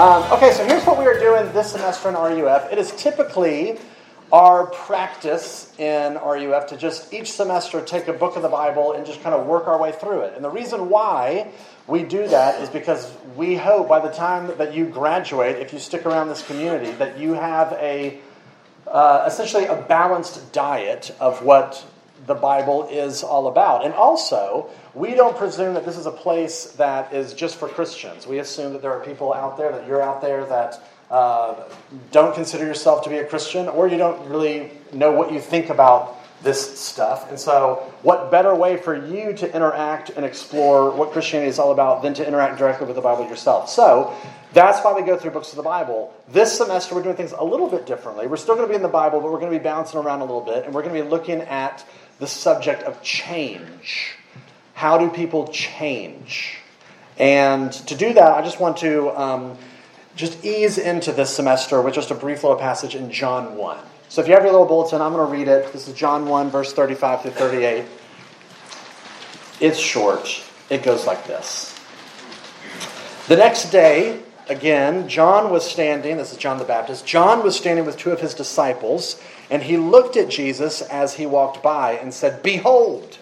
Um, okay, so here's what we are doing this semester in RUF. It is typically our practice in RUF to just each semester take a book of the Bible and just kind of work our way through it. And the reason why we do that is because we hope by the time that you graduate, if you stick around this community, that you have a uh, essentially a balanced diet of what the Bible is all about. And also, we don't presume that this is a place that is just for Christians. We assume that there are people out there, that you're out there, that uh, don't consider yourself to be a Christian, or you don't really know what you think about this stuff. And so, what better way for you to interact and explore what Christianity is all about than to interact directly with the Bible yourself? So, that's why we go through books of the Bible. This semester, we're doing things a little bit differently. We're still going to be in the Bible, but we're going to be bouncing around a little bit, and we're going to be looking at the subject of change. How do people change? And to do that, I just want to um, just ease into this semester with just a brief little passage in John 1. So if you have your little bulletin, I'm going to read it. This is John 1, verse 35 through 38. It's short. It goes like this. The next day, again, John was standing, this is John the Baptist, John was standing with two of his disciples, and he looked at Jesus as he walked by and said, Behold,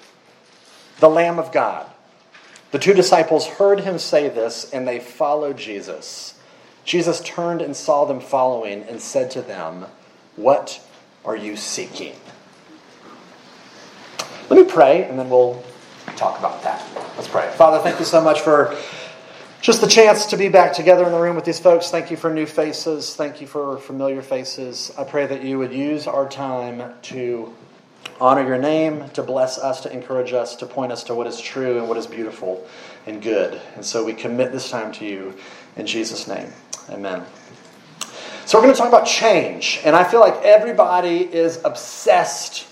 the Lamb of God. The two disciples heard him say this, and they followed Jesus. Jesus turned and saw them following and said to them, What are you seeking? Let me pray, and then we'll talk about that. Let's pray. Father, thank you so much for just the chance to be back together in the room with these folks. Thank you for new faces. Thank you for familiar faces. I pray that you would use our time to honor your name, to bless us, to encourage us, to point us to what is true and what is beautiful and good. And so we commit this time to you in Jesus' name. Amen. So we're going to talk about change. And I feel like everybody is obsessed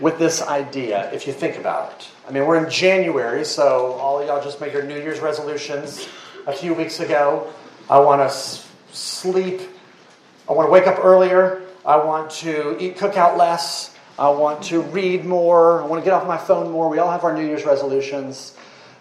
with this idea if you think about it. I mean, we're in January, so all y'all just made your New Year's resolutions a few weeks ago. I want to sleep. I want to wake up earlier. I want to eat cookout less. I want to read more. I want to get off my phone more. We all have our New Year's resolutions.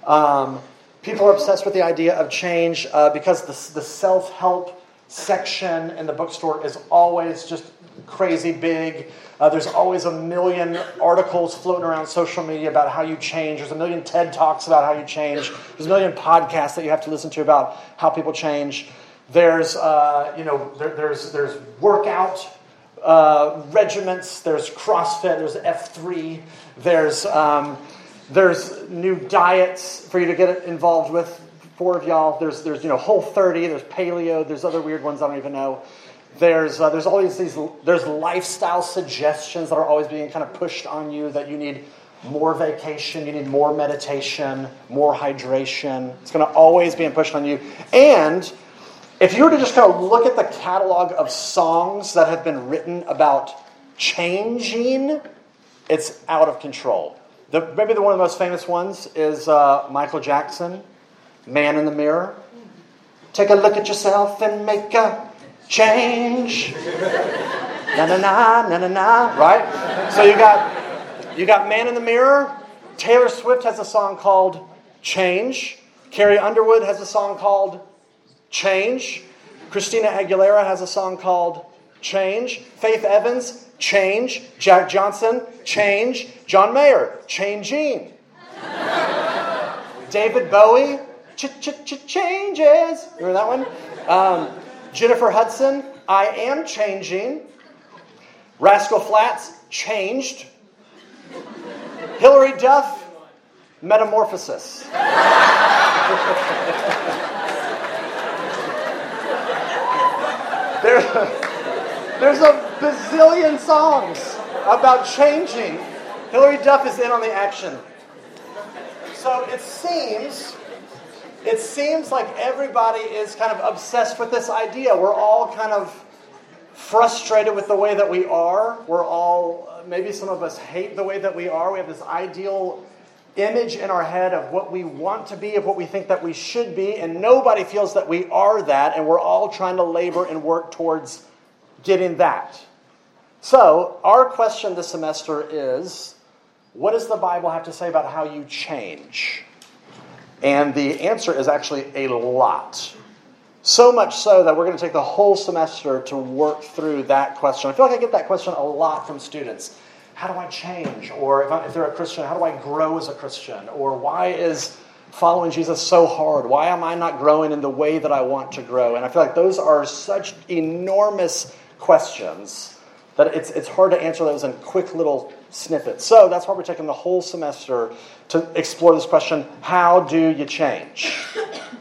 Um, people are obsessed with the idea of change uh, because the, the self help section in the bookstore is always just crazy big. Uh, there's always a million articles floating around social media about how you change. There's a million TED Talks about how you change. There's a million podcasts that you have to listen to about how people change. There's, uh, you know, there, there's, there's workout uh, regiments. There's CrossFit. There's F3. There's, um, there's new diets for you to get involved with. Four of y'all. There's, there's, you know, Whole 30. There's Paleo. There's other weird ones I don't even know. There's, uh, there's always these, there's lifestyle suggestions that are always being kind of pushed on you that you need more vacation, you need more meditation, more hydration. It's going to always be pushed on you. And if you were to just kind of look at the catalog of songs that have been written about changing, it's out of control. The, maybe the one of the most famous ones is uh, Michael Jackson, Man in the Mirror. Take a look at yourself and make a change. na na na na na na. Right. So you got you got Man in the Mirror. Taylor Swift has a song called Change. Carrie Underwood has a song called Change. Christina Aguilera has a song called Change. Faith Evans, Change. Jack Johnson, Change. John Mayer, Changing. David Bowie, Changes. Remember that one? Um, Jennifer Hudson, I am changing. Rascal Flatts, changed. Hilary Duff, metamorphosis. there, there's a bazillion songs about changing. Hilary Duff is in on the action. So it seems it seems like everybody is kind of obsessed with this idea. We're all kind of frustrated with the way that we are. We're all, maybe some of us hate the way that we are. We have this ideal image in our head of what we want to be, of what we think that we should be, and nobody feels that we are that, and we're all trying to labor and work towards getting that. So, our question this semester is what does the Bible have to say about how you change? And the answer is actually a lot. So much so that we're going to take the whole semester to work through that question. I feel like I get that question a lot from students. How do I change? Or if, I, if they're a Christian, how do I grow as a Christian? Or why is following Jesus so hard? Why am I not growing in the way that I want to grow? And I feel like those are such enormous questions that it's, it's hard to answer those in quick little snippets. So that's why we're taking the whole semester to explore this question how do you change?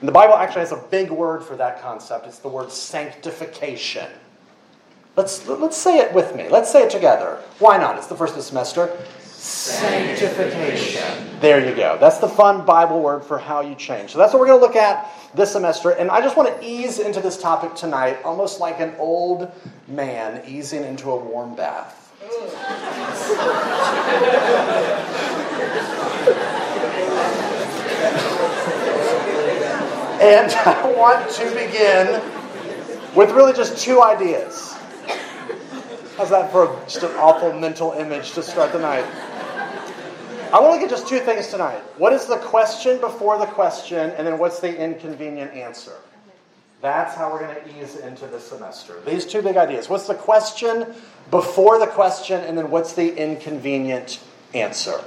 And the Bible actually has a big word for that concept. It's the word sanctification. Let's, let's say it with me. Let's say it together. Why not? It's the first of the semester. Sanctification. There you go. That's the fun Bible word for how you change. So that's what we're going to look at this semester. And I just want to ease into this topic tonight, almost like an old man easing into a warm bath. and I want to begin with really just two ideas. How's that for just an awful mental image to start the night? I want to get just two things tonight. What is the question before the question, and then what's the inconvenient answer? That's how we're going to ease into the semester. These two big ideas. What's the question before the question, and then what's the inconvenient answer?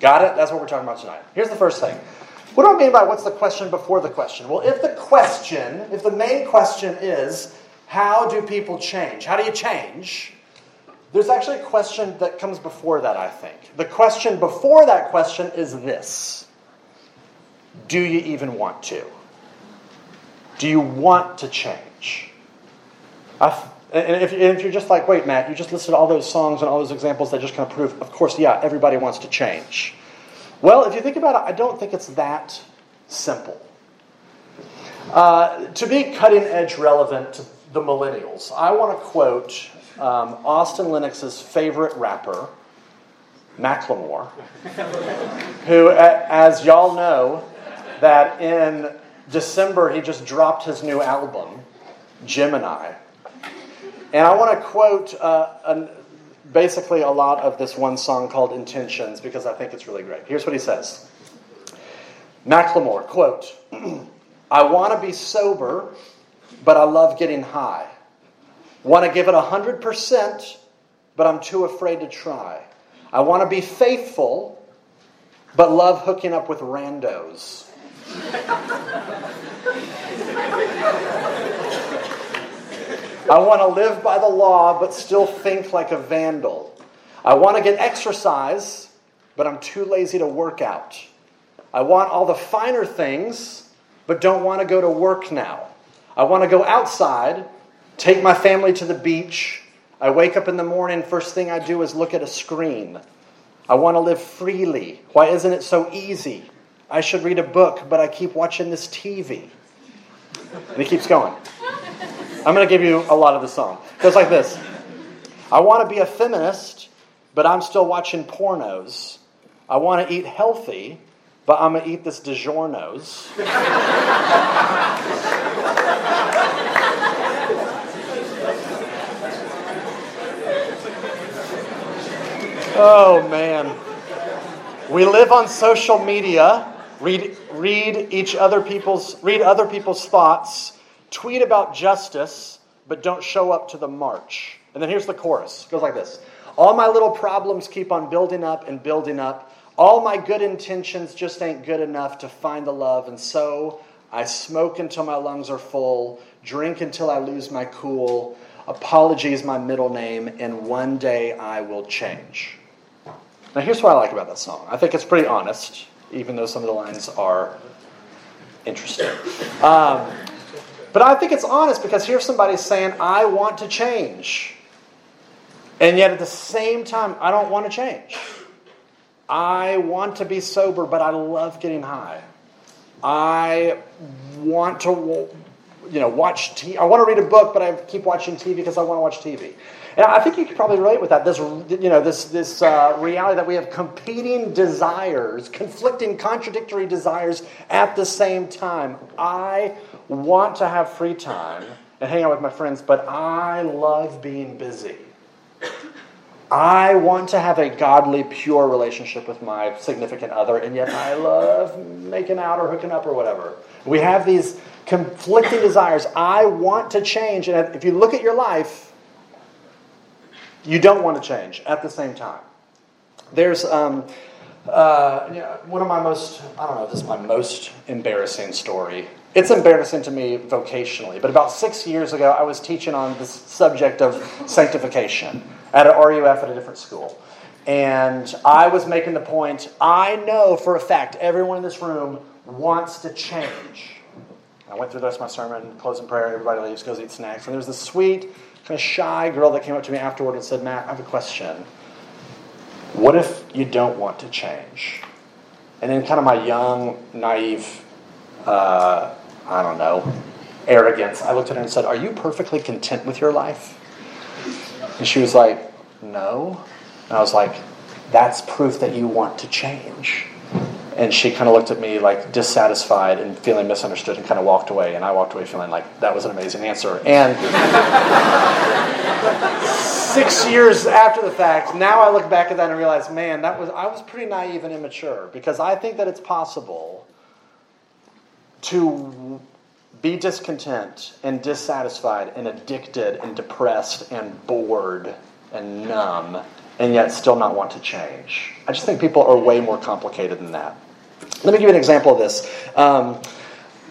Got it? That's what we're talking about tonight. Here's the first thing. What do I mean by what's the question before the question? Well, if the question, if the main question is, how do people change? How do you change? There's actually a question that comes before that, I think. The question before that question is this Do you even want to? Do you want to change? And if, if, you're just like, wait, Matt, you just listed all those songs and all those examples that just kind of prove, of course, yeah, everybody wants to change. Well, if you think about it, I don't think it's that simple. Uh, to be cutting edge relevant to the millennials, I want to quote um, Austin Lennox's favorite rapper, Macklemore, who, as y'all know, that in December he just dropped his new album, Gemini. And I want to quote uh, an, basically a lot of this one song called Intentions because I think it's really great. Here's what he says Macklemore, quote, I want to be sober, but I love getting high. Want to give it 100%, but I'm too afraid to try. I want to be faithful, but love hooking up with randos. I want to live by the law, but still think like a vandal. I want to get exercise, but I'm too lazy to work out. I want all the finer things, but don't want to go to work now. I want to go outside, take my family to the beach. I wake up in the morning, first thing I do is look at a screen. I want to live freely. Why isn't it so easy? I should read a book, but I keep watching this TV. And he keeps going. I'm going to give you a lot of the song. It goes like this I want to be a feminist, but I'm still watching pornos. I want to eat healthy, but I'm going to eat this DiGiorno's. Oh man. We live on social media, read, read each other people's read other people's thoughts, tweet about justice, but don't show up to the march. And then here's the chorus. It goes like this. All my little problems keep on building up and building up. All my good intentions just ain't good enough to find the love, and so I smoke until my lungs are full, drink until I lose my cool. Apology is my middle name, and one day I will change. Now, here's what I like about that song. I think it's pretty honest, even though some of the lines are interesting. Um, but I think it's honest because here's somebody saying, I want to change. And yet at the same time, I don't want to change. I want to be sober, but I love getting high. I want to you know, watch TV. I want to read a book, but I keep watching TV because I want to watch TV. And I think you could probably relate with that. This, you know, this this uh, reality that we have competing desires, conflicting, contradictory desires at the same time. I want to have free time and hang out with my friends, but I love being busy. I want to have a godly, pure relationship with my significant other, and yet I love making out or hooking up or whatever. We have these conflicting desires. I want to change, and if you look at your life, you don't want to change at the same time. There's um, uh, one of my most, I don't know if this is my most embarrassing story. It's embarrassing to me vocationally, but about six years ago, I was teaching on the subject of sanctification at an RUF at a different school. And I was making the point I know for a fact everyone in this room wants to change. I went through the rest of my sermon, closing prayer, everybody leaves, goes eat snacks. And there was this sweet, kind of shy girl that came up to me afterward and said, Matt, I have a question. What if you don't want to change? And in kind of my young, naive, uh, I don't know, arrogance, I looked at her and said, Are you perfectly content with your life? And she was like, No. And I was like, That's proof that you want to change. And she kind of looked at me like dissatisfied and feeling misunderstood and kind of walked away. And I walked away feeling like that was an amazing answer. And six years after the fact, now I look back at that and realize, man, that was I was pretty naive and immature because I think that it's possible to be discontent and dissatisfied and addicted and depressed and bored and numb and yet still not want to change. I just think people are way more complicated than that. Let me give you an example of this. Um,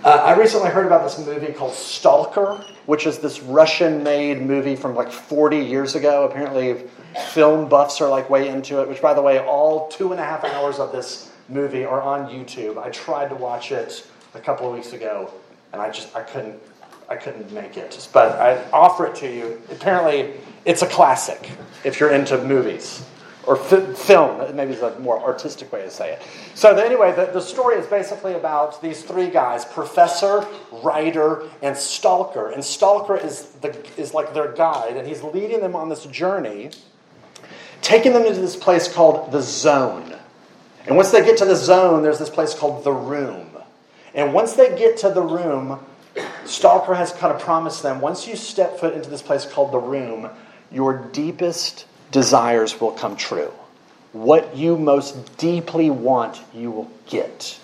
uh, I recently heard about this movie called Stalker, which is this Russian made movie from like 40 years ago. Apparently, film buffs are like way into it, which, by the way, all two and a half hours of this movie are on YouTube. I tried to watch it a couple of weeks ago, and I just I couldn't I couldn't make it. But I offer it to you. Apparently, it's a classic if you're into movies or fi- film. Maybe is a more artistic way to say it. So the, anyway, the, the story is basically about these three guys: professor, writer, and stalker. And stalker is the is like their guide, and he's leading them on this journey, taking them into this place called the zone. And once they get to the zone, there's this place called the room. And once they get to the room, Stalker has kind of promised them once you step foot into this place called the room, your deepest desires will come true. What you most deeply want, you will get.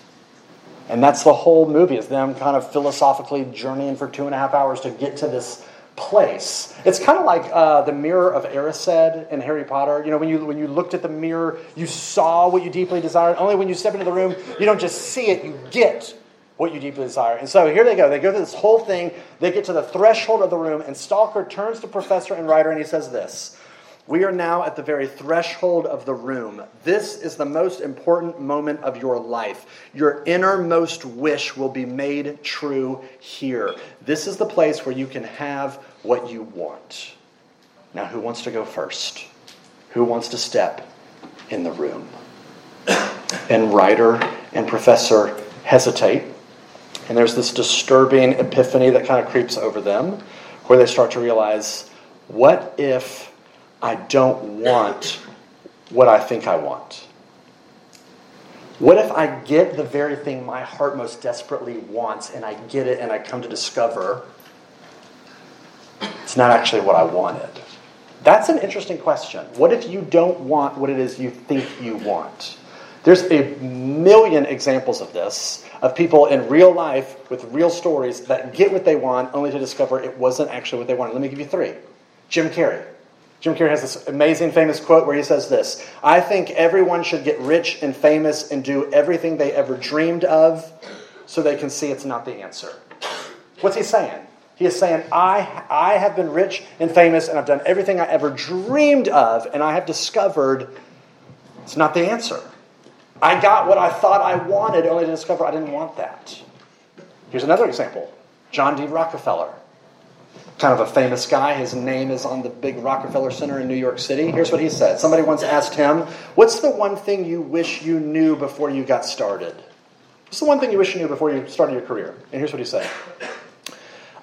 And that's the whole movie, is them kind of philosophically journeying for two and a half hours to get to this place. It's kind of like uh, the mirror of Erised in Harry Potter. You know, when you when you looked at the mirror, you saw what you deeply desired. Only when you step into the room, you don't just see it, you get what you deeply desire. And so here they go. They go through this whole thing. They get to the threshold of the room, and Stalker turns to Professor and Writer, and he says this. We are now at the very threshold of the room. This is the most important moment of your life. Your innermost wish will be made true here. This is the place where you can have what you want. Now, who wants to go first? Who wants to step in the room? And writer and professor hesitate. And there's this disturbing epiphany that kind of creeps over them where they start to realize what if I don't want what I think I want? What if I get the very thing my heart most desperately wants and I get it and I come to discover it's not actually what I wanted? That's an interesting question. What if you don't want what it is you think you want? There's a million examples of this, of people in real life with real stories that get what they want only to discover it wasn't actually what they wanted. Let me give you three. Jim Carrey. Jim Carrey has this amazing famous quote where he says this I think everyone should get rich and famous and do everything they ever dreamed of so they can see it's not the answer. What's he saying? He is saying, I, I have been rich and famous and I've done everything I ever dreamed of, and I have discovered it's not the answer. I got what I thought I wanted, only to discover I didn't want that. Here's another example John D. Rockefeller. Kind of a famous guy. His name is on the big Rockefeller Center in New York City. Here's what he said. Somebody once asked him, What's the one thing you wish you knew before you got started? What's the one thing you wish you knew before you started your career? And here's what he said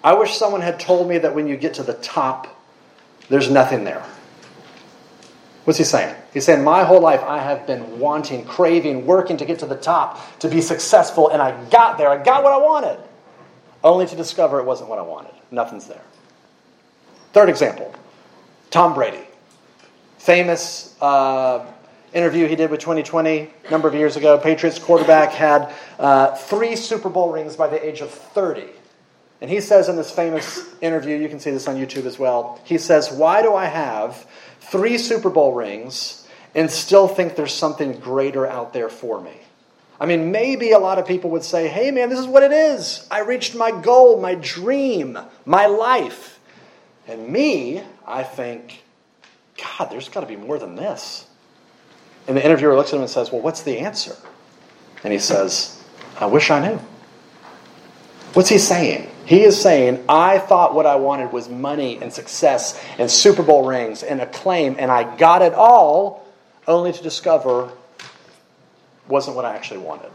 I wish someone had told me that when you get to the top, there's nothing there. What's he saying? He's saying, My whole life I have been wanting, craving, working to get to the top, to be successful, and I got there. I got what I wanted, only to discover it wasn't what I wanted. Nothing's there. Third example Tom Brady. Famous uh, interview he did with 20/20 a number of years ago. Patriots quarterback had uh, three Super Bowl rings by the age of 30. And he says in this famous interview, you can see this on YouTube as well, he says, Why do I have three Super Bowl rings and still think there's something greater out there for me? I mean, maybe a lot of people would say, Hey man, this is what it is. I reached my goal, my dream, my life. And me, I think, God, there's got to be more than this. And the interviewer looks at him and says, Well, what's the answer? And he says, I wish I knew. What's he saying? He is saying, I thought what I wanted was money and success and Super Bowl rings and acclaim, and I got it all only to discover wasn't what I actually wanted.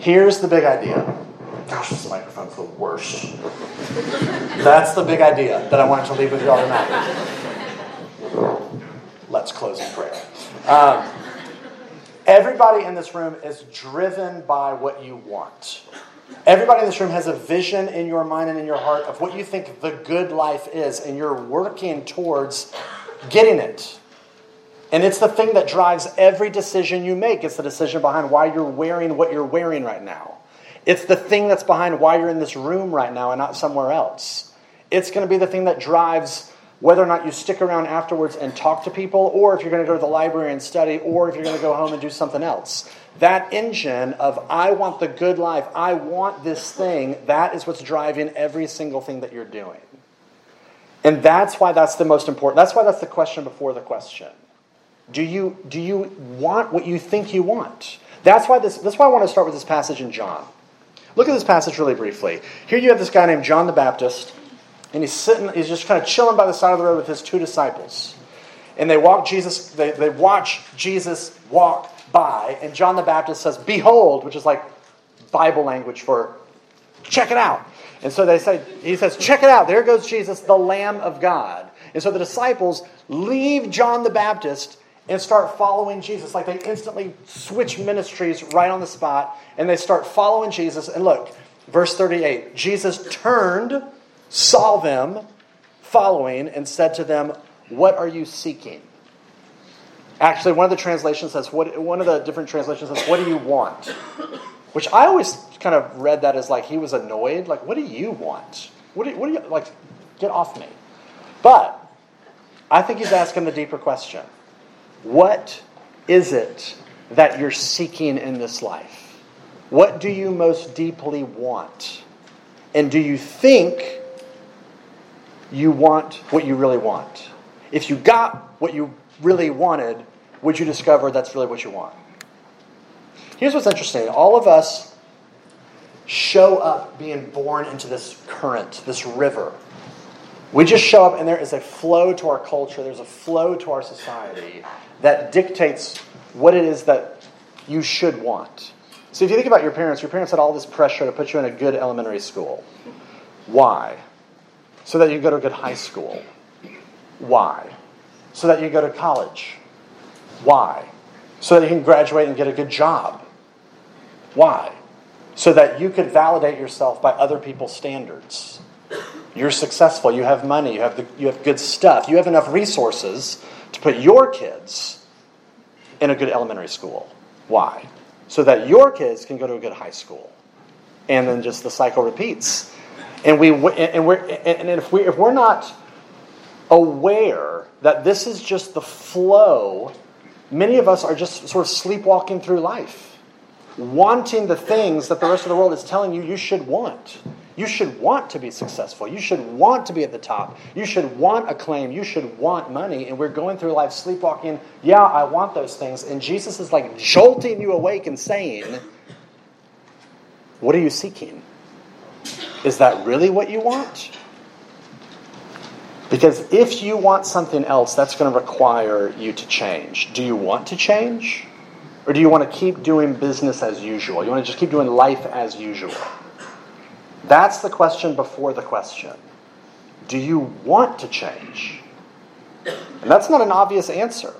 Here's the big idea. Gosh, this microphone's the worst. That's the big idea that I wanted to leave with you all tonight. Let's close in prayer. Um, everybody in this room is driven by what you want. Everybody in this room has a vision in your mind and in your heart of what you think the good life is, and you're working towards getting it. And it's the thing that drives every decision you make. It's the decision behind why you're wearing what you're wearing right now. It's the thing that's behind why you're in this room right now and not somewhere else. It's going to be the thing that drives whether or not you stick around afterwards and talk to people, or if you're going to go to the library and study, or if you're going to go home and do something else. That engine of, I want the good life, I want this thing, that is what's driving every single thing that you're doing. And that's why that's the most important. That's why that's the question before the question. Do you, do you want what you think you want? That's why, this, that's why I want to start with this passage in John. Look at this passage really briefly. Here you have this guy named John the Baptist, and he's sitting, he's just kind of chilling by the side of the road with his two disciples. And they walk Jesus, they, they watch Jesus walk by, and John the Baptist says, Behold, which is like Bible language for check it out. And so they say, he says, check it out. There goes Jesus, the Lamb of God. And so the disciples leave John the Baptist and start following Jesus. Like they instantly switch ministries right on the spot and they start following Jesus. And look, verse 38 Jesus turned, saw them following, and said to them, What are you seeking? Actually, one of the translations says, what, one of the different translations says, What do you want? Which I always kind of read that as like he was annoyed. Like, what do you want? What do what do you like? Get off me. But I think he's asking the deeper question What is it that you're seeking in this life? What do you most deeply want? And do you think you want what you really want? If you got what you really wanted, would you discover that's really what you want? Here's what's interesting all of us show up being born into this current, this river. We just show up, and there is a flow to our culture, there's a flow to our society that dictates what it is that you should want. So, if you think about your parents, your parents had all this pressure to put you in a good elementary school. Why? So that you go to a good high school. Why? So that you go to college. Why? So that you can graduate and get a good job. Why? So that you could validate yourself by other people's standards. You're successful, you have money, you have, the, you have good stuff, you have enough resources to put your kids in a good elementary school. Why? So that your kids can go to a good high school. And then just the cycle repeats. And, we, and, we're, and if, we, if we're not aware that this is just the flow, many of us are just sort of sleepwalking through life, wanting the things that the rest of the world is telling you you should want. You should want to be successful. You should want to be at the top. You should want acclaim. You should want money. And we're going through life sleepwalking. Yeah, I want those things. And Jesus is like jolting you awake and saying, What are you seeking? Is that really what you want? Because if you want something else, that's going to require you to change. Do you want to change? Or do you want to keep doing business as usual? You want to just keep doing life as usual? That's the question before the question. Do you want to change? And that's not an obvious answer.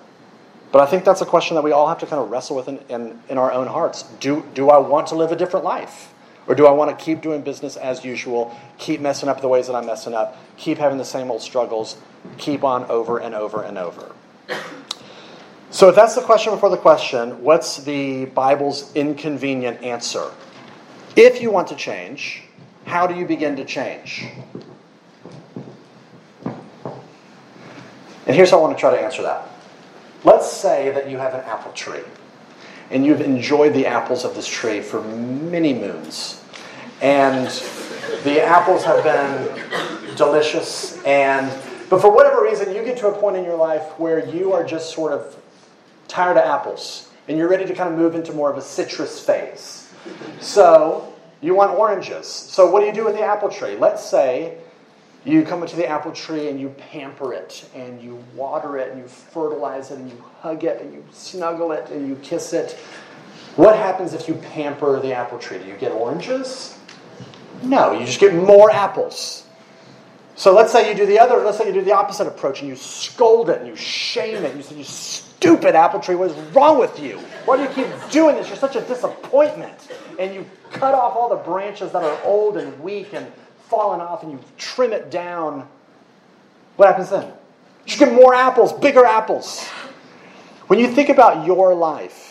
But I think that's a question that we all have to kind of wrestle with in, in, in, our own hearts. Do, do I want to live a different life? Or do I want to keep doing business as usual, keep messing up the ways that I'm messing up, keep having the same old struggles, keep on over and over and over? So, if that's the question before the question, what's the Bible's inconvenient answer? If you want to change, how do you begin to change? And here's how I want to try to answer that. Let's say that you have an apple tree and you've enjoyed the apples of this tree for many moons. And the apples have been delicious and but for whatever reason you get to a point in your life where you are just sort of tired of apples and you're ready to kind of move into more of a citrus phase. So, you want oranges. So, what do you do with the apple tree? Let's say you come into the apple tree and you pamper it and you water it and you fertilize it and you hug it and you snuggle it and you kiss it. What happens if you pamper the apple tree? Do you get oranges? No, you just get more apples. So let's say you do the other, let's say you do the opposite approach and you scold it and you shame it. And you say, You stupid apple tree, what is wrong with you? Why do you keep doing this? You're such a disappointment. And you cut off all the branches that are old and weak and fallen off and you trim it down, what happens then? You get more apples, bigger apples. When you think about your life,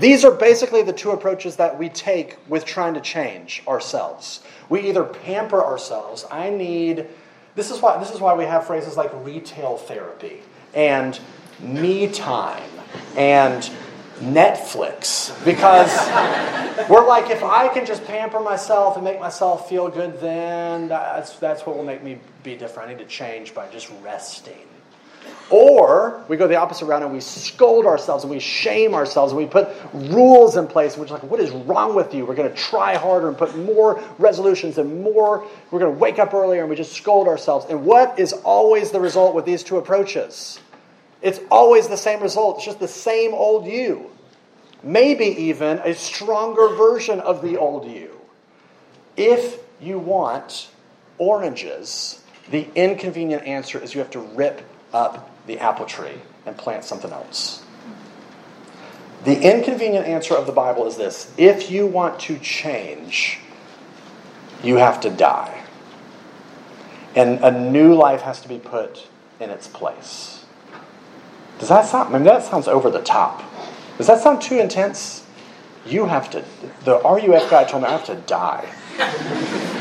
these are basically the two approaches that we take with trying to change ourselves. We either pamper ourselves. I need this is why this is why we have phrases like retail therapy and me time and Netflix because we're like, if I can just pamper myself and make myself feel good, then that's, that's what will make me be different. I need to change by just resting. Or we go the opposite route and we scold ourselves and we shame ourselves and we put rules in place. And we're just like, what is wrong with you? We're going to try harder and put more resolutions and more. We're going to wake up earlier and we just scold ourselves. And what is always the result with these two approaches? It's always the same result. It's just the same old you. Maybe even a stronger version of the old you. If you want oranges, the inconvenient answer is you have to rip up the apple tree and plant something else. The inconvenient answer of the Bible is this if you want to change, you have to die. And a new life has to be put in its place. Does that sound? I mean, that sounds over the top. Does that sound too intense? You have to. The RUF guy told me I have to die.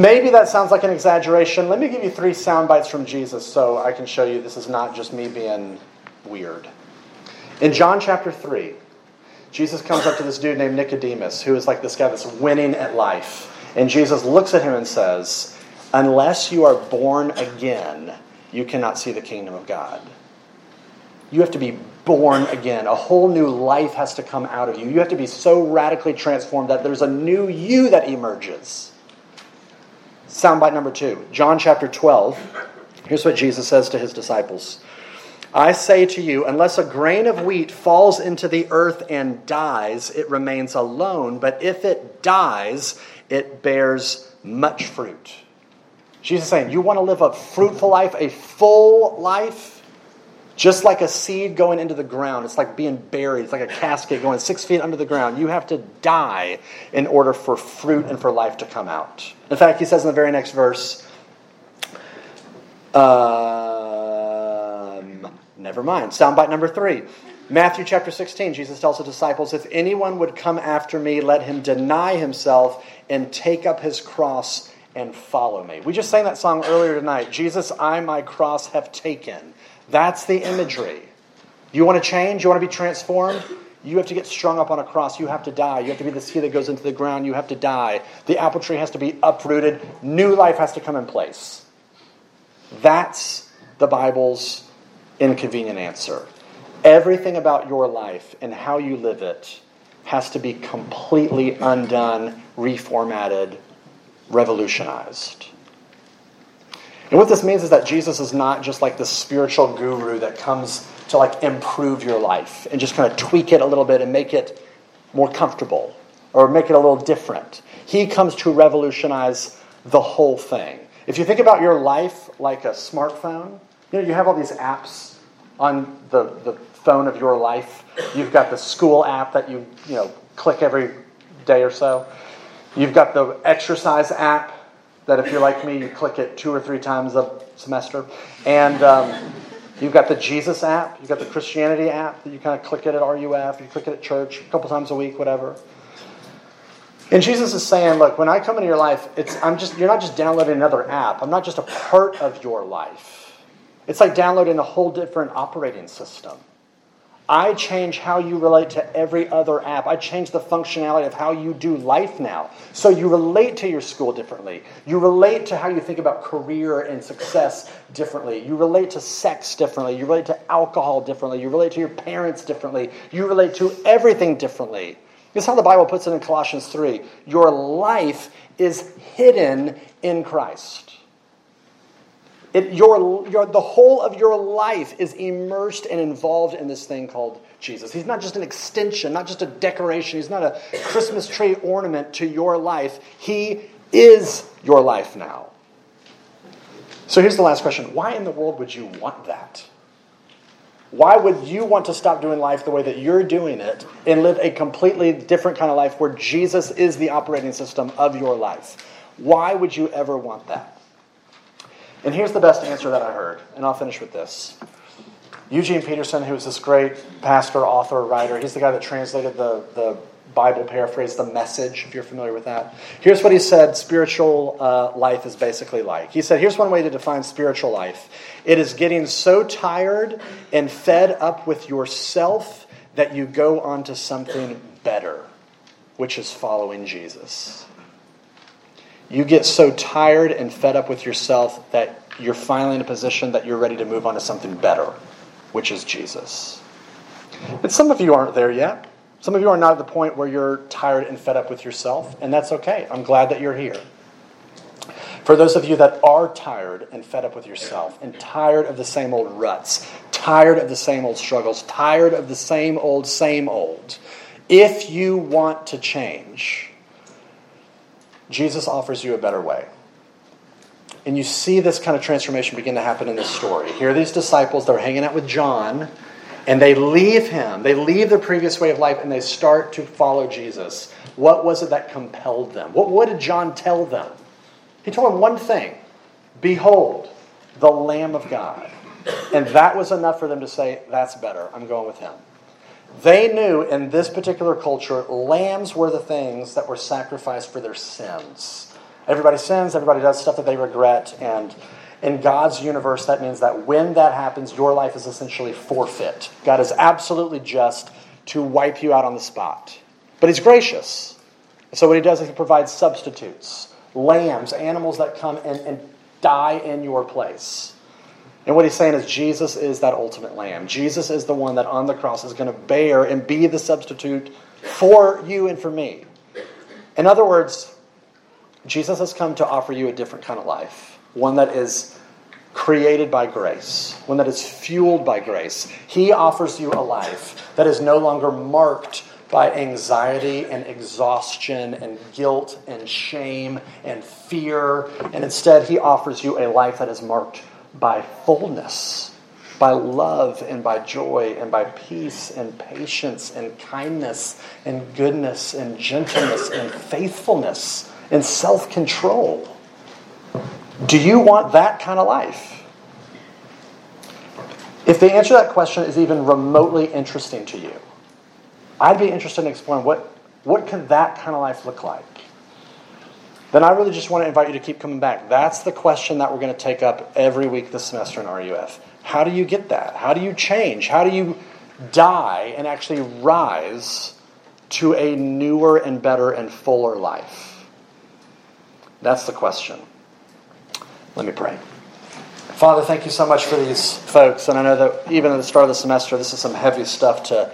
Maybe that sounds like an exaggeration. Let me give you three sound bites from Jesus so I can show you this is not just me being weird. In John chapter 3, Jesus comes up to this dude named Nicodemus, who is like this guy that's winning at life. And Jesus looks at him and says, Unless you are born again, you cannot see the kingdom of God. You have to be born again. A whole new life has to come out of you. You have to be so radically transformed that there's a new you that emerges. Soundbite number two, John chapter 12. Here's what Jesus says to his disciples I say to you, unless a grain of wheat falls into the earth and dies, it remains alone. But if it dies, it bears much fruit. Jesus is saying, You want to live a fruitful life, a full life? Just like a seed going into the ground, it's like being buried. It's like a casket going six feet under the ground. You have to die in order for fruit and for life to come out. In fact, he says in the very next verse, um, never mind. Soundbite number three. Matthew chapter 16, Jesus tells the disciples, If anyone would come after me, let him deny himself and take up his cross and follow me. We just sang that song earlier tonight. Jesus, I my cross have taken. That's the imagery. You want to change? You want to be transformed? You have to get strung up on a cross. You have to die. You have to be the seed that goes into the ground. You have to die. The apple tree has to be uprooted. New life has to come in place. That's the Bible's inconvenient answer. Everything about your life and how you live it has to be completely undone, reformatted, revolutionized. And what this means is that Jesus is not just like this spiritual guru that comes to like improve your life and just kind of tweak it a little bit and make it more comfortable. or make it a little different. He comes to revolutionize the whole thing. If you think about your life like a smartphone, you know, you have all these apps on the, the phone of your life. You've got the school app that you, you know, click every day or so. You've got the exercise app that if you're like me, you click it two or three times a semester. And um, you've got the Jesus app, you've got the Christianity app that you kind of click it at RUF, you click it at church a couple times a week, whatever. And Jesus is saying, look, when I come into your life, it's I'm just you're not just downloading another app. I'm not just a part of your life. It's like downloading a whole different operating system. I change how you relate to every other app. I change the functionality of how you do life now. So you relate to your school differently. You relate to how you think about career and success differently. You relate to sex differently. You relate to alcohol differently. You relate to your parents differently. You relate to everything differently. This is how the Bible puts it in Colossians 3. Your life is hidden in Christ. It, your, your, the whole of your life is immersed and involved in this thing called Jesus. He's not just an extension, not just a decoration. He's not a Christmas tree ornament to your life. He is your life now. So here's the last question Why in the world would you want that? Why would you want to stop doing life the way that you're doing it and live a completely different kind of life where Jesus is the operating system of your life? Why would you ever want that? And here's the best answer that I heard, and I'll finish with this. Eugene Peterson, who was this great pastor, author, writer, he's the guy that translated the, the Bible paraphrase, the message, if you're familiar with that. Here's what he said spiritual uh, life is basically like. He said, Here's one way to define spiritual life it is getting so tired and fed up with yourself that you go on to something better, which is following Jesus. You get so tired and fed up with yourself that you're finally in a position that you're ready to move on to something better, which is Jesus. But some of you aren't there yet. Some of you are not at the point where you're tired and fed up with yourself, and that's okay. I'm glad that you're here. For those of you that are tired and fed up with yourself, and tired of the same old ruts, tired of the same old struggles, tired of the same old, same old, if you want to change, Jesus offers you a better way. And you see this kind of transformation begin to happen in this story. Here are these disciples, they're hanging out with John, and they leave him. They leave their previous way of life and they start to follow Jesus. What was it that compelled them? What, what did John tell them? He told them one thing Behold, the Lamb of God. And that was enough for them to say, That's better. I'm going with him. They knew in this particular culture, lambs were the things that were sacrificed for their sins. Everybody sins, everybody does stuff that they regret, and in God's universe, that means that when that happens, your life is essentially forfeit. God is absolutely just to wipe you out on the spot. But He's gracious. So, what He does is He provides substitutes lambs, animals that come and, and die in your place. And what he's saying is Jesus is that ultimate lamb. Jesus is the one that on the cross is going to bear and be the substitute for you and for me. In other words, Jesus has come to offer you a different kind of life, one that is created by grace, one that is fueled by grace. He offers you a life that is no longer marked by anxiety and exhaustion and guilt and shame and fear, and instead, He offers you a life that is marked by fullness, by love and by joy and by peace and patience and kindness and goodness and gentleness and faithfulness and self control. Do you want that kind of life? If the answer to that question is even remotely interesting to you, I'd be interested in exploring what, what could that kind of life look like? Then I really just want to invite you to keep coming back. That's the question that we're going to take up every week this semester in RUF. How do you get that? How do you change? How do you die and actually rise to a newer and better and fuller life? That's the question. Let me pray. Father, thank you so much for these folks. And I know that even at the start of the semester, this is some heavy stuff to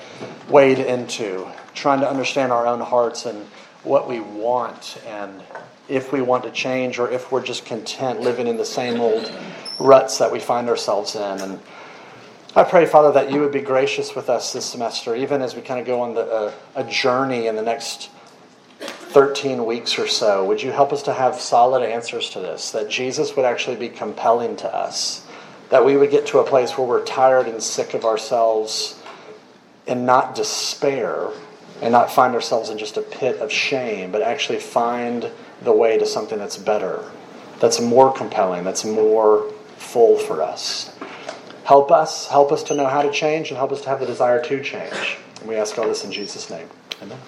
wade into, trying to understand our own hearts and what we want and if we want to change or if we're just content living in the same old ruts that we find ourselves in. And I pray, Father, that you would be gracious with us this semester, even as we kind of go on the, uh, a journey in the next 13 weeks or so, would you help us to have solid answers to this? That Jesus would actually be compelling to us. That we would get to a place where we're tired and sick of ourselves and not despair and not find ourselves in just a pit of shame, but actually find the way to something that's better, that's more compelling, that's more full for us. Help us, help us to know how to change, and help us to have the desire to change. And we ask all this in Jesus' name. Amen.